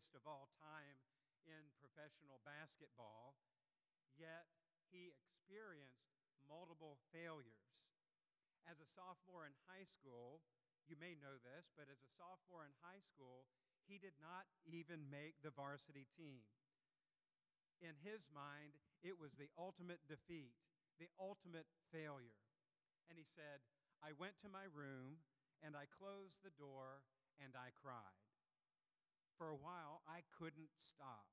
greatest of all time in professional basketball, yet he experienced multiple failures. As a sophomore in high school, you may know this, but as a sophomore in high school, he did not even make the varsity team. In his mind, it was the ultimate defeat, the ultimate failure. And he said, I went to my room and I closed the door and I cried. For a while, I couldn't stop.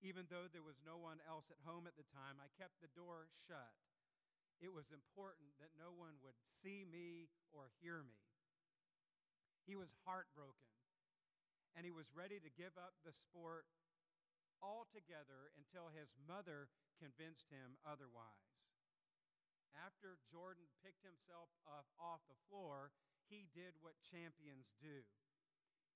Even though there was no one else at home at the time, I kept the door shut. It was important that no one would see me or hear me. He was heartbroken, and he was ready to give up the sport altogether until his mother convinced him otherwise. After Jordan picked himself up off the floor, he did what champions do.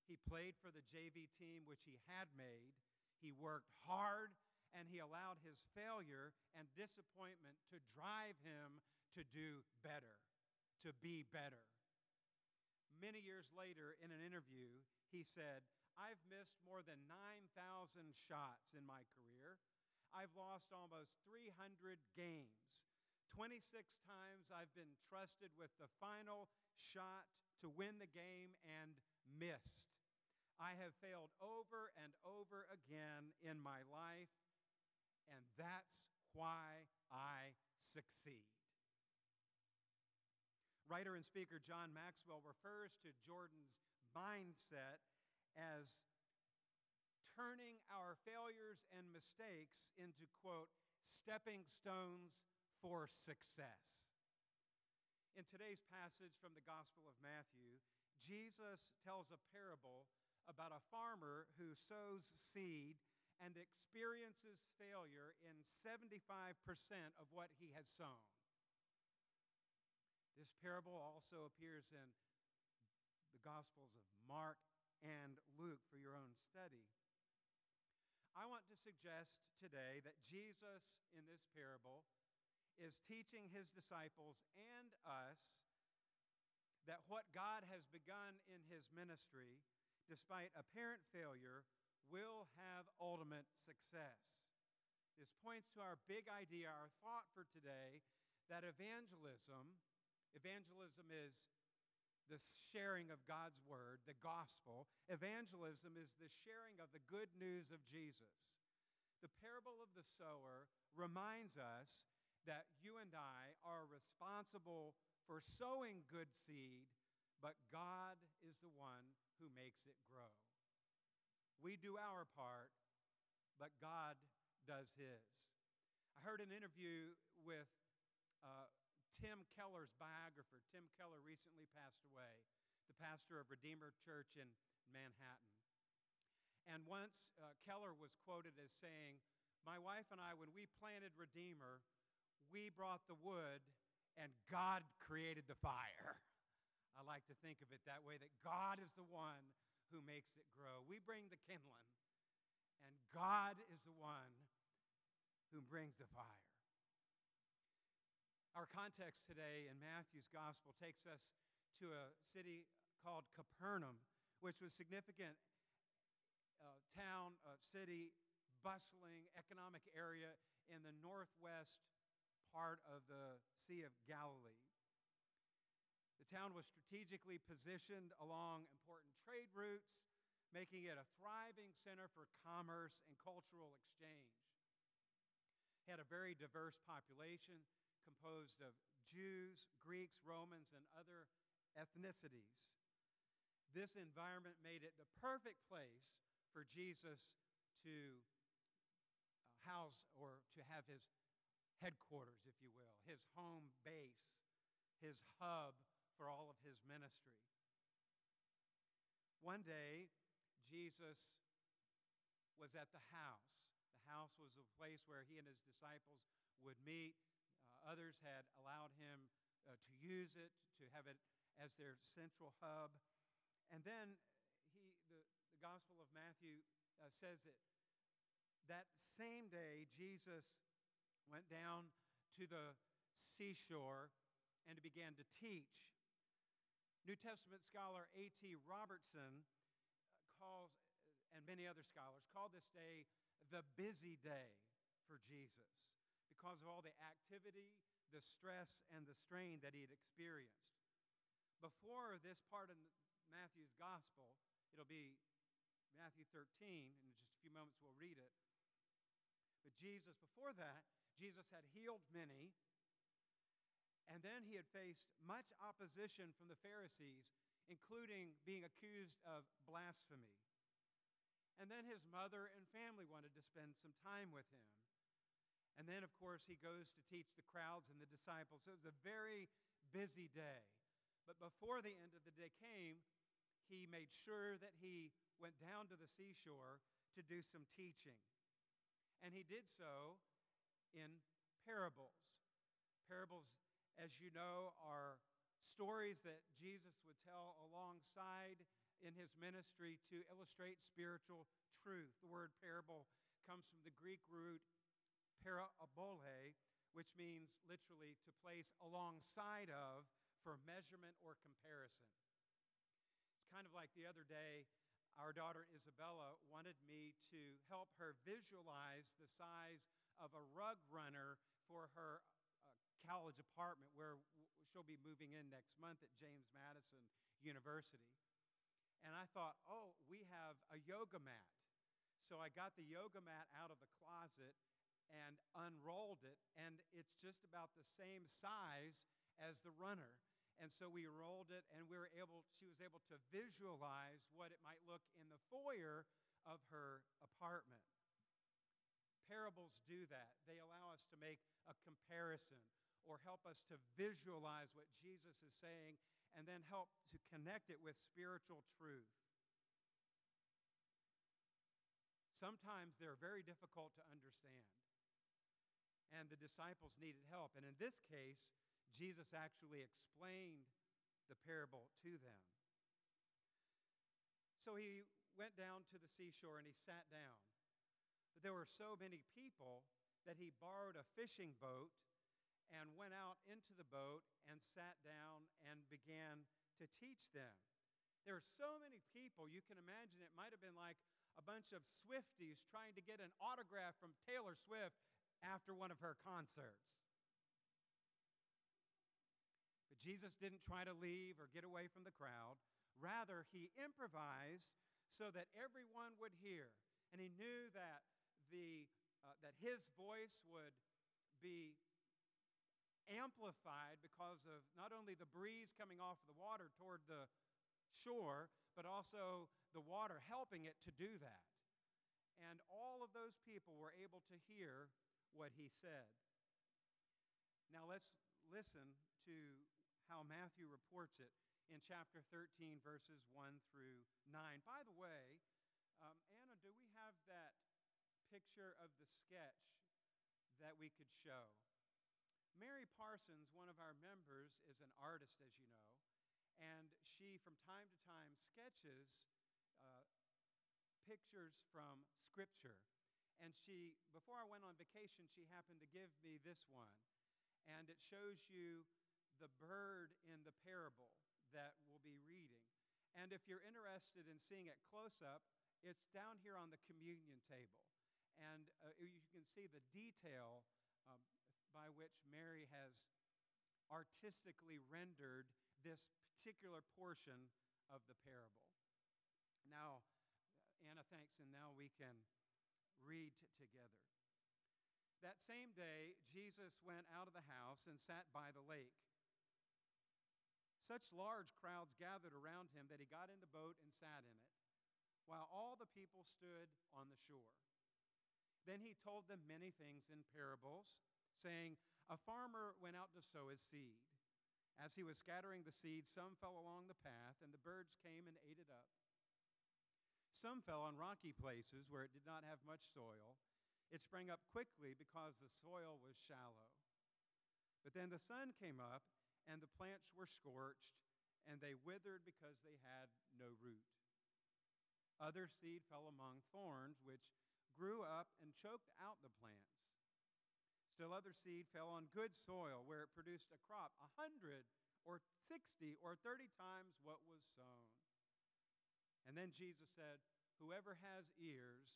He played for the JV team, which he had made. He worked hard, and he allowed his failure and disappointment to drive him to do better, to be better. Many years later, in an interview, he said, I've missed more than 9,000 shots in my career. I've lost almost 300 games. 26 times I've been trusted with the final shot to win the game and missed. I have failed over and over again in my life, and that's why I succeed. Writer and speaker John Maxwell refers to Jordan's mindset as turning our failures and mistakes into, quote, stepping stones for success. In today's passage from the Gospel of Matthew, Jesus tells a parable about a farmer who sows seed and experiences failure in 75% of what he has sown. This parable also appears in the Gospels of Mark and Luke for your own study. I want to suggest today that Jesus, in this parable, is teaching his disciples and us that what God has begun in his ministry, despite apparent failure, will have ultimate success. This points to our big idea, our thought for today, that evangelism Evangelism is the sharing of God's word, the gospel. Evangelism is the sharing of the good news of Jesus. The parable of the sower reminds us that you and I are responsible for sowing good seed, but God is the one who makes it grow. We do our part, but God does his. I heard an interview with uh, Tim Keller's biographer. Tim Keller recently passed away, the pastor of Redeemer Church in Manhattan. And once uh, Keller was quoted as saying, My wife and I, when we planted Redeemer, we brought the wood and God created the fire. I like to think of it that way that God is the one who makes it grow. We bring the kindling, and God is the one who brings the fire. Our context today in Matthew's gospel takes us to a city called Capernaum, which was significant uh, town, uh, city, bustling economic area in the northwest part of the Sea of Galilee. Town was strategically positioned along important trade routes, making it a thriving center for commerce and cultural exchange. It had a very diverse population composed of Jews, Greeks, Romans, and other ethnicities. This environment made it the perfect place for Jesus to uh, house or to have his headquarters, if you will, his home base, his hub for all of his ministry. One day, Jesus was at the house. The house was a place where he and his disciples would meet uh, others had allowed him uh, to use it, to have it as their central hub. And then he, the, the Gospel of Matthew uh, says that that same day, Jesus went down to the seashore and began to teach. New Testament scholar A.T. Robertson uh, calls, and many other scholars, call this day the busy day for Jesus because of all the activity, the stress, and the strain that he had experienced. Before this part of Matthew's gospel, it'll be Matthew 13. In just a few moments, we'll read it. But Jesus, before that, Jesus had healed many, and then he had faced much opposition from the Pharisees, including being accused of blasphemy. And then his mother and family wanted to spend some time with him. And then, of course, he goes to teach the crowds and the disciples. So it was a very busy day. But before the end of the day came, he made sure that he went down to the seashore to do some teaching. And he did so in parables. Parables, as you know, are stories that Jesus would tell alongside in his ministry to illustrate spiritual truth. The word parable comes from the Greek root parabole, which means literally to place alongside of for measurement or comparison. It's kind of like the other day, our daughter Isabella wanted me to help her visualize the size of a rug runner for her college apartment where she'll be moving in next month at James Madison University. And I thought, oh, we have a yoga mat. So I got the yoga mat out of the closet and unrolled it, and it's just about the same size as the runner. And so we rolled it, and we were able, she was able to visualize what it might look in the foyer of her apartment. Parables do that. They allow us to make a comparison or help us to visualize what Jesus is saying and then help to connect it with spiritual truth. Sometimes they're very difficult to understand, and the disciples needed help. And in this case, Jesus actually explained the parable to them. So he went down to the seashore and he sat down. But there were so many people that he borrowed a fishing boat and went out into the boat and sat down and began to teach them. There are so many people, you can imagine it might have been like a bunch of Swifties trying to get an autograph from Taylor Swift after one of her concerts. But Jesus didn't try to leave or get away from the crowd. Rather, he improvised so that everyone would hear. And he knew that, the, uh, that his voice would be amplified because of not only the breeze coming off of the water toward the shore, but also the water helping it to do that. And all of those people were able to hear what he said. Now let's listen to how Matthew reports it in chapter 13, verses 1 through 9. By the way, um, Anna, do we have that picture of the sketch that we could show? Mary Parsons, one of our members, is an artist, as you know, and she, from time to time, sketches uh, pictures from Scripture. And she, before I went on vacation, she happened to give me this one. And it shows you the bird in the parable that we'll be reading. And if you're interested in seeing it close up, it's down here on the communion table. And uh, you can see the detail um, by which Mary has artistically rendered this particular portion of the parable. Now, Anna thanks, and now we can read together. That same day, Jesus went out of the house and sat by the lake. Such large crowds gathered around him that he got in the boat and sat in it, while all the people stood on the shore. Then he told them many things in parables, saying, A farmer went out to sow his seed. As he was scattering the seed, some fell along the path, and the birds came and ate it up. Some fell on rocky places where it did not have much soil. It sprang up quickly because the soil was shallow. But then the sun came up, and the plants were scorched, and they withered because they had no root. Other seed fell among thorns, which grew up and choked out the plants. Still, other seed fell on good soil, where it produced a crop a hundred or sixty or thirty times what was sown. And then Jesus said, Whoever has ears,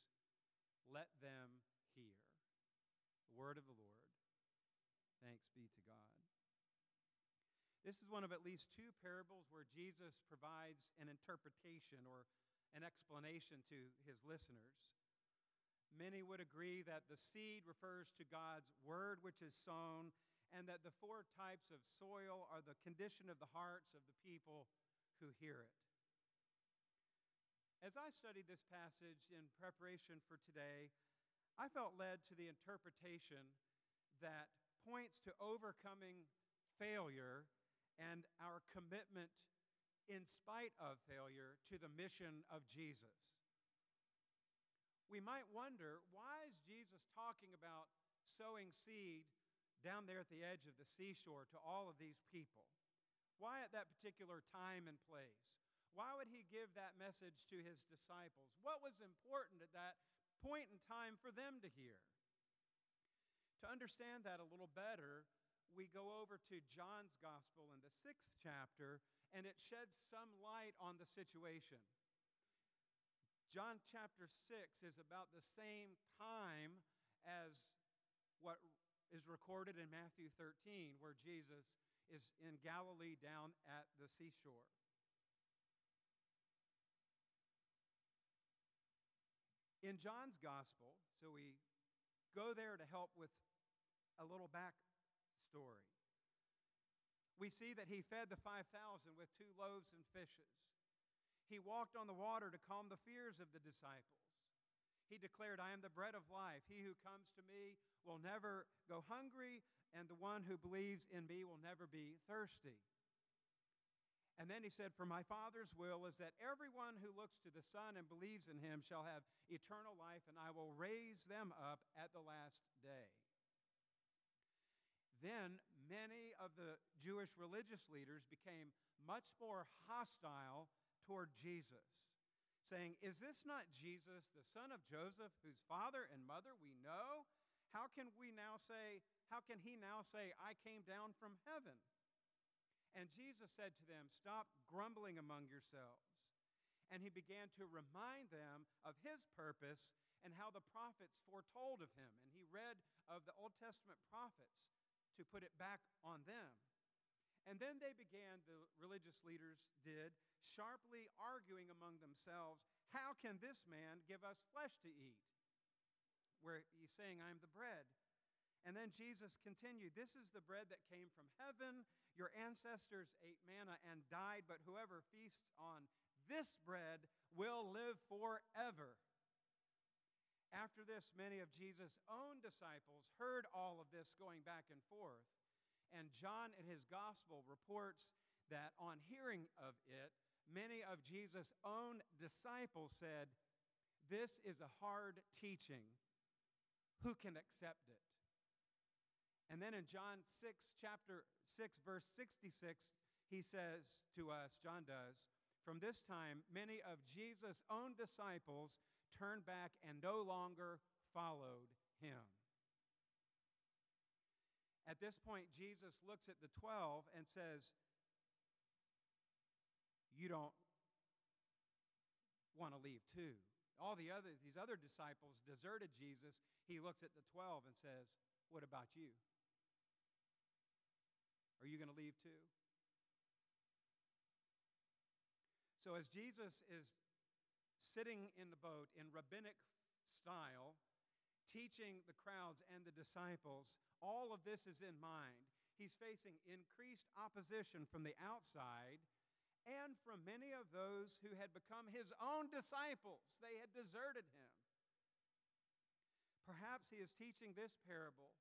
let them hear. The word of the Lord. Thanks be to God. This is one of at least two parables where Jesus provides an interpretation or an explanation to his listeners. Many would agree that the seed refers to God's word which is sown, and that the four types of soil are the condition of the hearts of the people who hear it. As I studied this passage in preparation for today, I felt led to the interpretation that points to overcoming failure and our commitment, in spite of failure, to the mission of Jesus. We might wonder why is Jesus talking about sowing seed down there at the edge of the seashore to all of these people? Why at that particular time and place? Why would he give that message to his disciples? What was important at that point in time for them to hear? To understand that a little better, we go over to John's Gospel in the sixth chapter, and it sheds some light on the situation. John chapter 6 is about the same time as what is recorded in Matthew 13, where Jesus is in Galilee down at the seashore. In John's gospel, so we go there to help with a little back story. We see that he fed the 5,000 with two loaves and fishes. He walked on the water to calm the fears of the disciples. He declared, I am the bread of life. He who comes to me will never go hungry, and the one who believes in me will never be thirsty. And then he said, For my Father's will is that everyone who looks to the Son and believes in him shall have eternal life, and I will raise them up at the last day. Then many of the Jewish religious leaders became much more hostile toward Jesus, saying, Is this not Jesus, the son of Joseph, whose father and mother we know? How can we now say, How can he now say, I came down from heaven? And Jesus said to them, Stop grumbling among yourselves. And he began to remind them of his purpose and how the prophets foretold of him. And he read of the Old Testament prophets to put it back on them. And then they began, the religious leaders did, sharply arguing among themselves, How can this man give us flesh to eat? Where he's saying, I am the bread. And then Jesus continued, This is the bread that came from heaven. Your ancestors ate manna and died, but whoever feasts on this bread will live forever. After this, many of Jesus' own disciples heard all of this going back and forth. And John, in his gospel, reports that on hearing of it, many of Jesus' own disciples said, This is a hard teaching. Who can accept it? And then in John 6, chapter 6, verse 66, he says to us, John does, from this time, many of Jesus' own disciples turned back and no longer followed him. At this point, Jesus looks at the 12 and says, You don't want to leave too. All the other, these other disciples deserted Jesus. He looks at the 12 and says, What about you? Are you going to leave too? So, as Jesus is sitting in the boat in rabbinic style, teaching the crowds and the disciples, all of this is in mind. He's facing increased opposition from the outside and from many of those who had become his own disciples. They had deserted him. Perhaps he is teaching this parable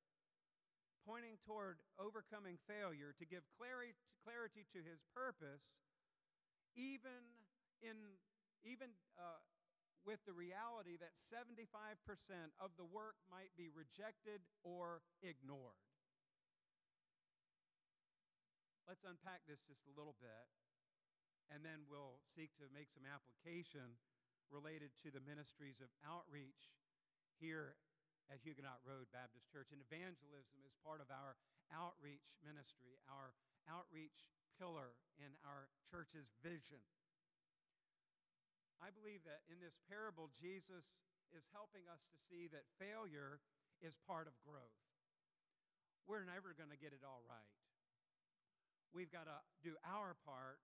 pointing toward overcoming failure to give clarity, clarity to his purpose, even, in, even uh, with the reality that 75% of the work might be rejected or ignored. Let's unpack this just a little bit, and then we'll seek to make some application related to the ministries of outreach here at Huguenot Road Baptist Church. And evangelism is part of our outreach ministry, our outreach pillar in our church's vision. I believe that in this parable, Jesus is helping us to see that failure is part of growth. We're never going to get it all right. We've got to do our part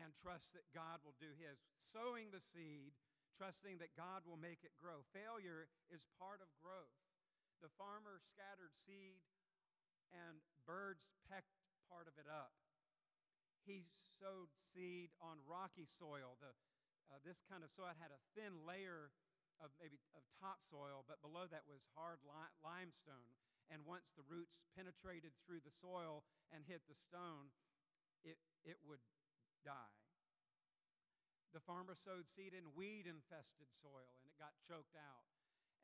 and trust that God will do His. Sowing the seed, trusting that God will make it grow. Failure is part of growth. The farmer scattered seed, and birds pecked part of it up. He sowed seed on rocky soil. The, uh, this kind of soil had a thin layer of maybe of topsoil, but below that was hard li- limestone. And once the roots penetrated through the soil and hit the stone, it, it would die. The farmer sowed seed in weed infested soil and it got choked out.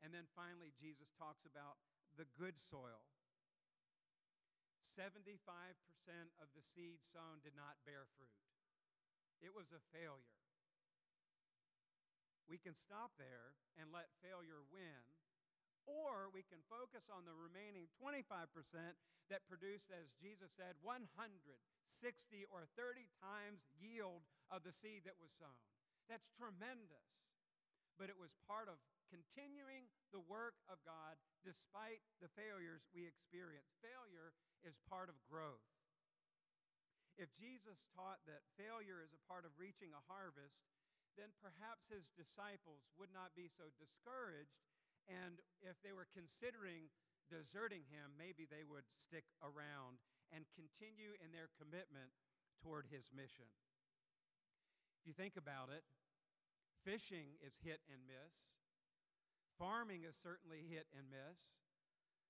And then finally, Jesus talks about the good soil. 75% of the seed sown did not bear fruit, it was a failure. We can stop there and let failure win, or we can focus on the remaining 25% that produced, as Jesus said, 160 or 30 times yield of the seed that was sown. That's tremendous. But it was part of continuing the work of God despite the failures we experience. Failure is part of growth. If Jesus taught that failure is a part of reaching a harvest, then perhaps his disciples would not be so discouraged. And if they were considering deserting him, maybe they would stick around and continue in their commitment toward his mission. If you think about it, fishing is hit and miss. Farming is certainly hit and miss.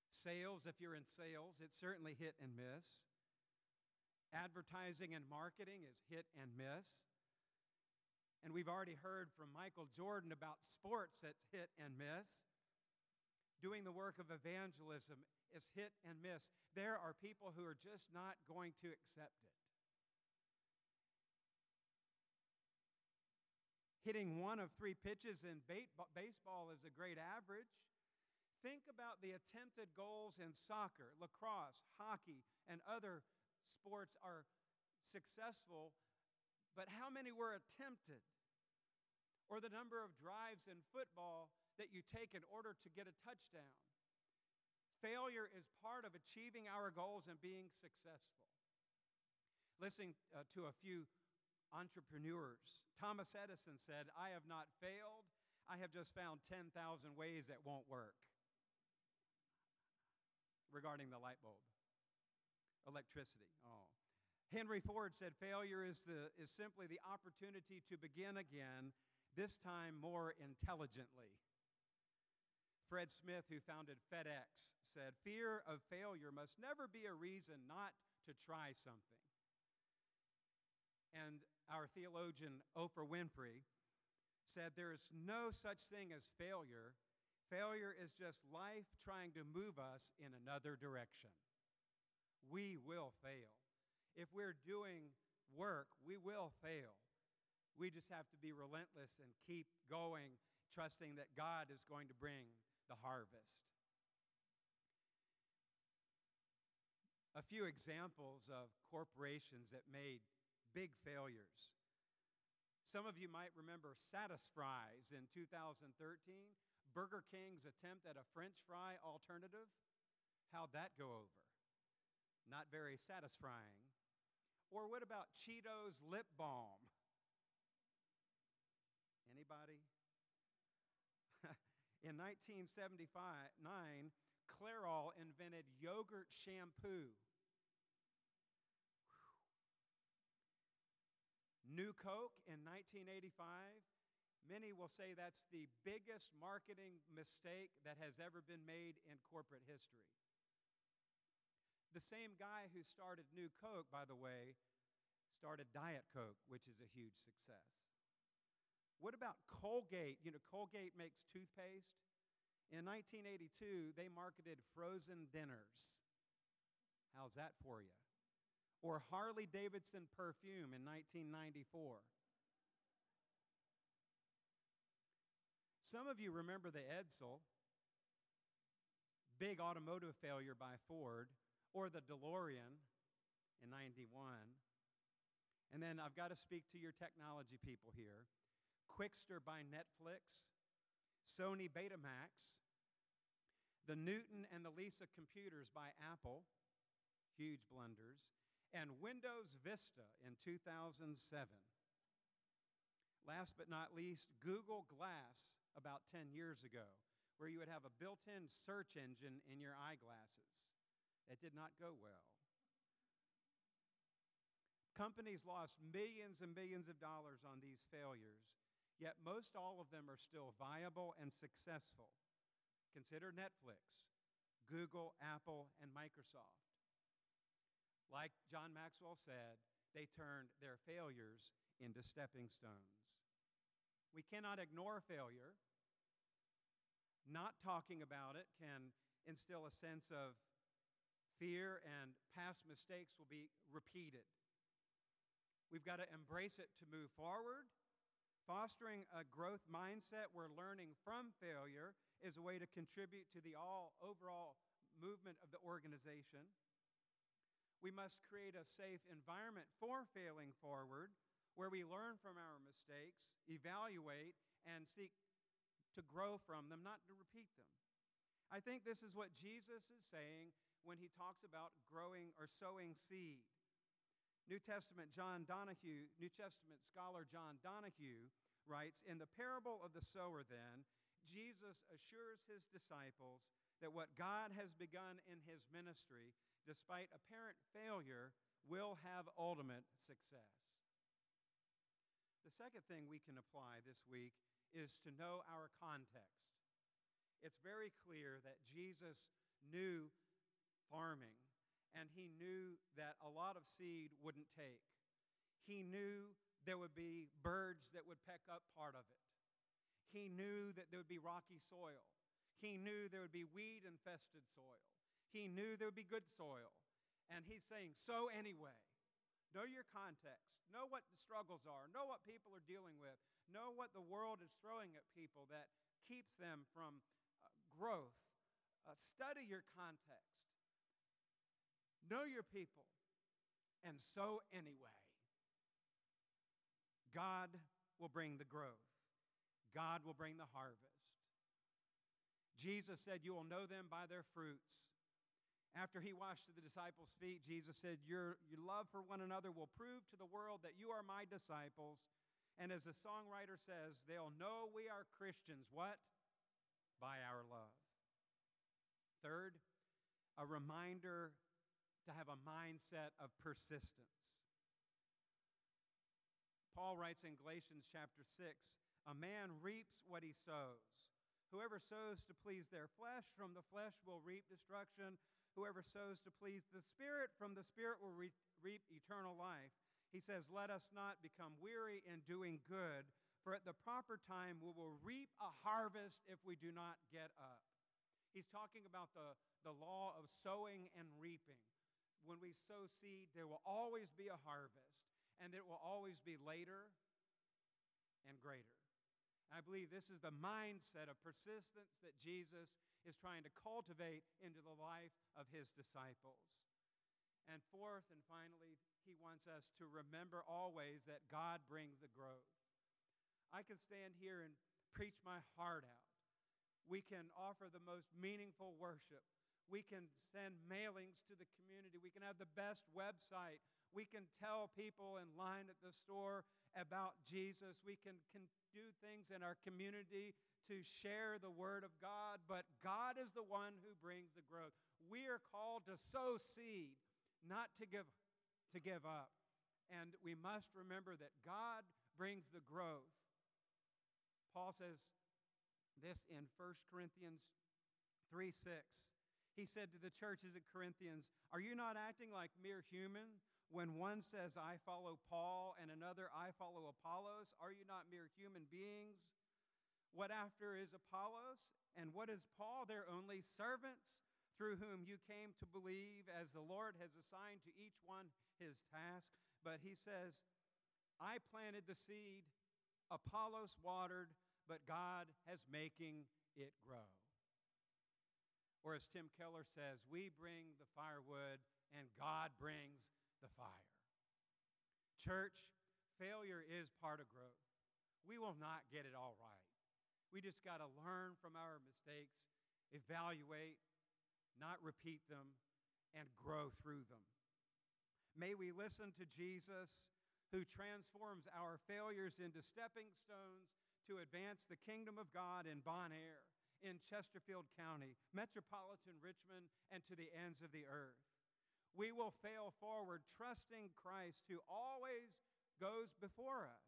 Sales, if you're in sales, it's certainly hit and miss. Advertising and marketing is hit and miss. And we've already heard from Michael Jordan about sports that's hit and miss. Doing the work of evangelism is hit and miss. There are people who are just not going to accept it. Hitting one of three pitches in baseball is a great average. Think about the attempted goals in soccer, lacrosse, hockey, and other sports are successful but how many were attempted? Or the number of drives in football that you take in order to get a touchdown. Failure is part of achieving our goals and being successful. Listening uh, to a few entrepreneurs, Thomas Edison said, I have not failed, I have just found 10,000 ways that won't work regarding the light bulb, electricity. Oh. Henry Ford said failure is, the, is simply the opportunity to begin again, this time more intelligently. Fred Smith, who founded FedEx, said fear of failure must never be a reason not to try something. And our theologian, Oprah Winfrey, said there is no such thing as failure. Failure is just life trying to move us in another direction. We will fail if we're doing work, we will fail. We just have to be relentless and keep going, trusting that God is going to bring the harvest. A few examples of corporations that made big failures. Some of you might remember Satisfries in 2013, Burger King's attempt at a French fry alternative. How'd that go over? Not very satisfying. Or what about Cheetos lip balm? Anybody? In 1979, Clairol invented yogurt shampoo. New Coke in 1985. Many will say that's the biggest marketing mistake that has ever been made in corporate history. The same guy who started New Coke, by the way, started Diet Coke, which is a huge success. What about Colgate? You know, Colgate makes toothpaste. In 1982, they marketed frozen dinners. How's that for you? Or Harley Davidson perfume in 1994. Some of you remember the Edsel, big automotive failure by Ford or the DeLorean in 91. And then I've got to speak to your technology people here. Qwikster by Netflix, Sony Betamax, the Newton and the Lisa computers by Apple, huge blunders, and Windows Vista in 2007. Last but not least, Google Glass about 10 years ago, where you would have a built in search engine in your eyeglasses. It did not go well. Companies lost millions and millions of dollars on these failures, yet most all of them are still viable and successful. Consider Netflix, Google, Apple, and Microsoft. Like John Maxwell said, they turned their failures into stepping stones. We cannot ignore failure. Not talking about it can instill a sense of fear, and past mistakes will be repeated. We've got to embrace it to move forward. Fostering a growth mindset where learning from failure is a way to contribute to the all overall movement of the organization. We must create a safe environment for failing forward where we learn from our mistakes, evaluate, and seek to grow from them, not to repeat them. I think this is what Jesus is saying when he talks about growing or sowing seed. New Testament John Donahue, New Testament scholar John Donahue writes In the parable of the sower, then, Jesus assures his disciples that what God has begun in his ministry, despite apparent failure, will have ultimate success. The second thing we can apply this week is to know our context. It's very clear that Jesus knew farming and he knew that a lot of seed wouldn't take. He knew there would be birds that would peck up part of it. He knew that there would be rocky soil. He knew there would be weed infested soil. He knew there would be good soil. And he's saying, So anyway. Know your context. Know what the struggles are. Know what people are dealing with. Know what the world is throwing at people that keeps them from uh, growth. Uh, study your context. Know your people and sow anyway. God will bring the growth, God will bring the harvest. Jesus said, You will know them by their fruits. After he washed the disciples' feet, Jesus said, your, your love for one another will prove to the world that you are my disciples. And as the songwriter says, they'll know we are Christians. What? By our love. Third, a reminder to have a mindset of persistence. Paul writes in Galatians chapter 6 A man reaps what he sows. Whoever sows to please their flesh, from the flesh will reap destruction. Whoever sows to please the Spirit, from the Spirit will re- reap eternal life. He says, Let us not become weary in doing good, for at the proper time we will reap a harvest if we do not get up. He's talking about the, the law of sowing and reaping when we sow seed, there will always be a harvest, and it will always be later and greater. I believe this is the mindset of persistence that Jesus is trying to cultivate into the life of his disciples. And fourth and finally, he wants us to remember always that God brings the growth. I can stand here and preach my heart out. We can offer the most meaningful worship. We can send mailings to the community. We can have the best website. We can tell people in line at the store about Jesus. We can, can do things in our community to share the word of God, but God is the one who brings the growth. We are called to sow seed, not to give, to give up. And we must remember that God brings the growth. Paul says this in 1 Corinthians 3 6. He said to the churches at Corinthians, Are you not acting like mere human? When one says, I follow Paul, and another, I follow Apollos, are you not mere human beings? What after is Apollos? And what is Paul? They're only servants through whom you came to believe, as the Lord has assigned to each one his task. But he says, I planted the seed, Apollos watered, but God has making it grow. Or as Tim Keller says, we bring the firewood and God brings the fire. Church, failure is part of growth. We will not get it all right. We just got to learn from our mistakes, evaluate, not repeat them, and grow through them. May we listen to Jesus, who transforms our failures into stepping stones to advance the kingdom of God in Bon Air, in Chesterfield County, metropolitan Richmond, and to the ends of the earth. We will fail forward, trusting Christ, who always goes before us.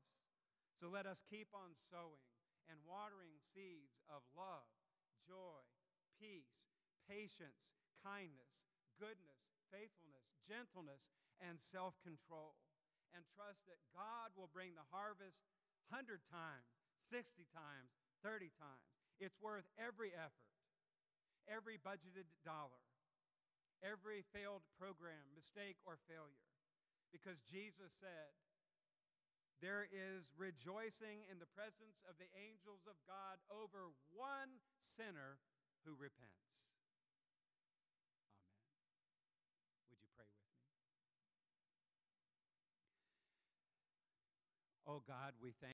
So let us keep on sowing and watering seeds of love, joy, peace, patience, kindness, goodness, faithfulness, gentleness, and self control. And trust that God will bring the harvest 100 times, 60 times, 30 times. It's worth every effort, every budgeted dollar, every failed program, mistake, or failure. Because Jesus said, there is rejoicing in the presence of the angels of God over one sinner who repents. Amen. Would you pray with me? Oh God, we thank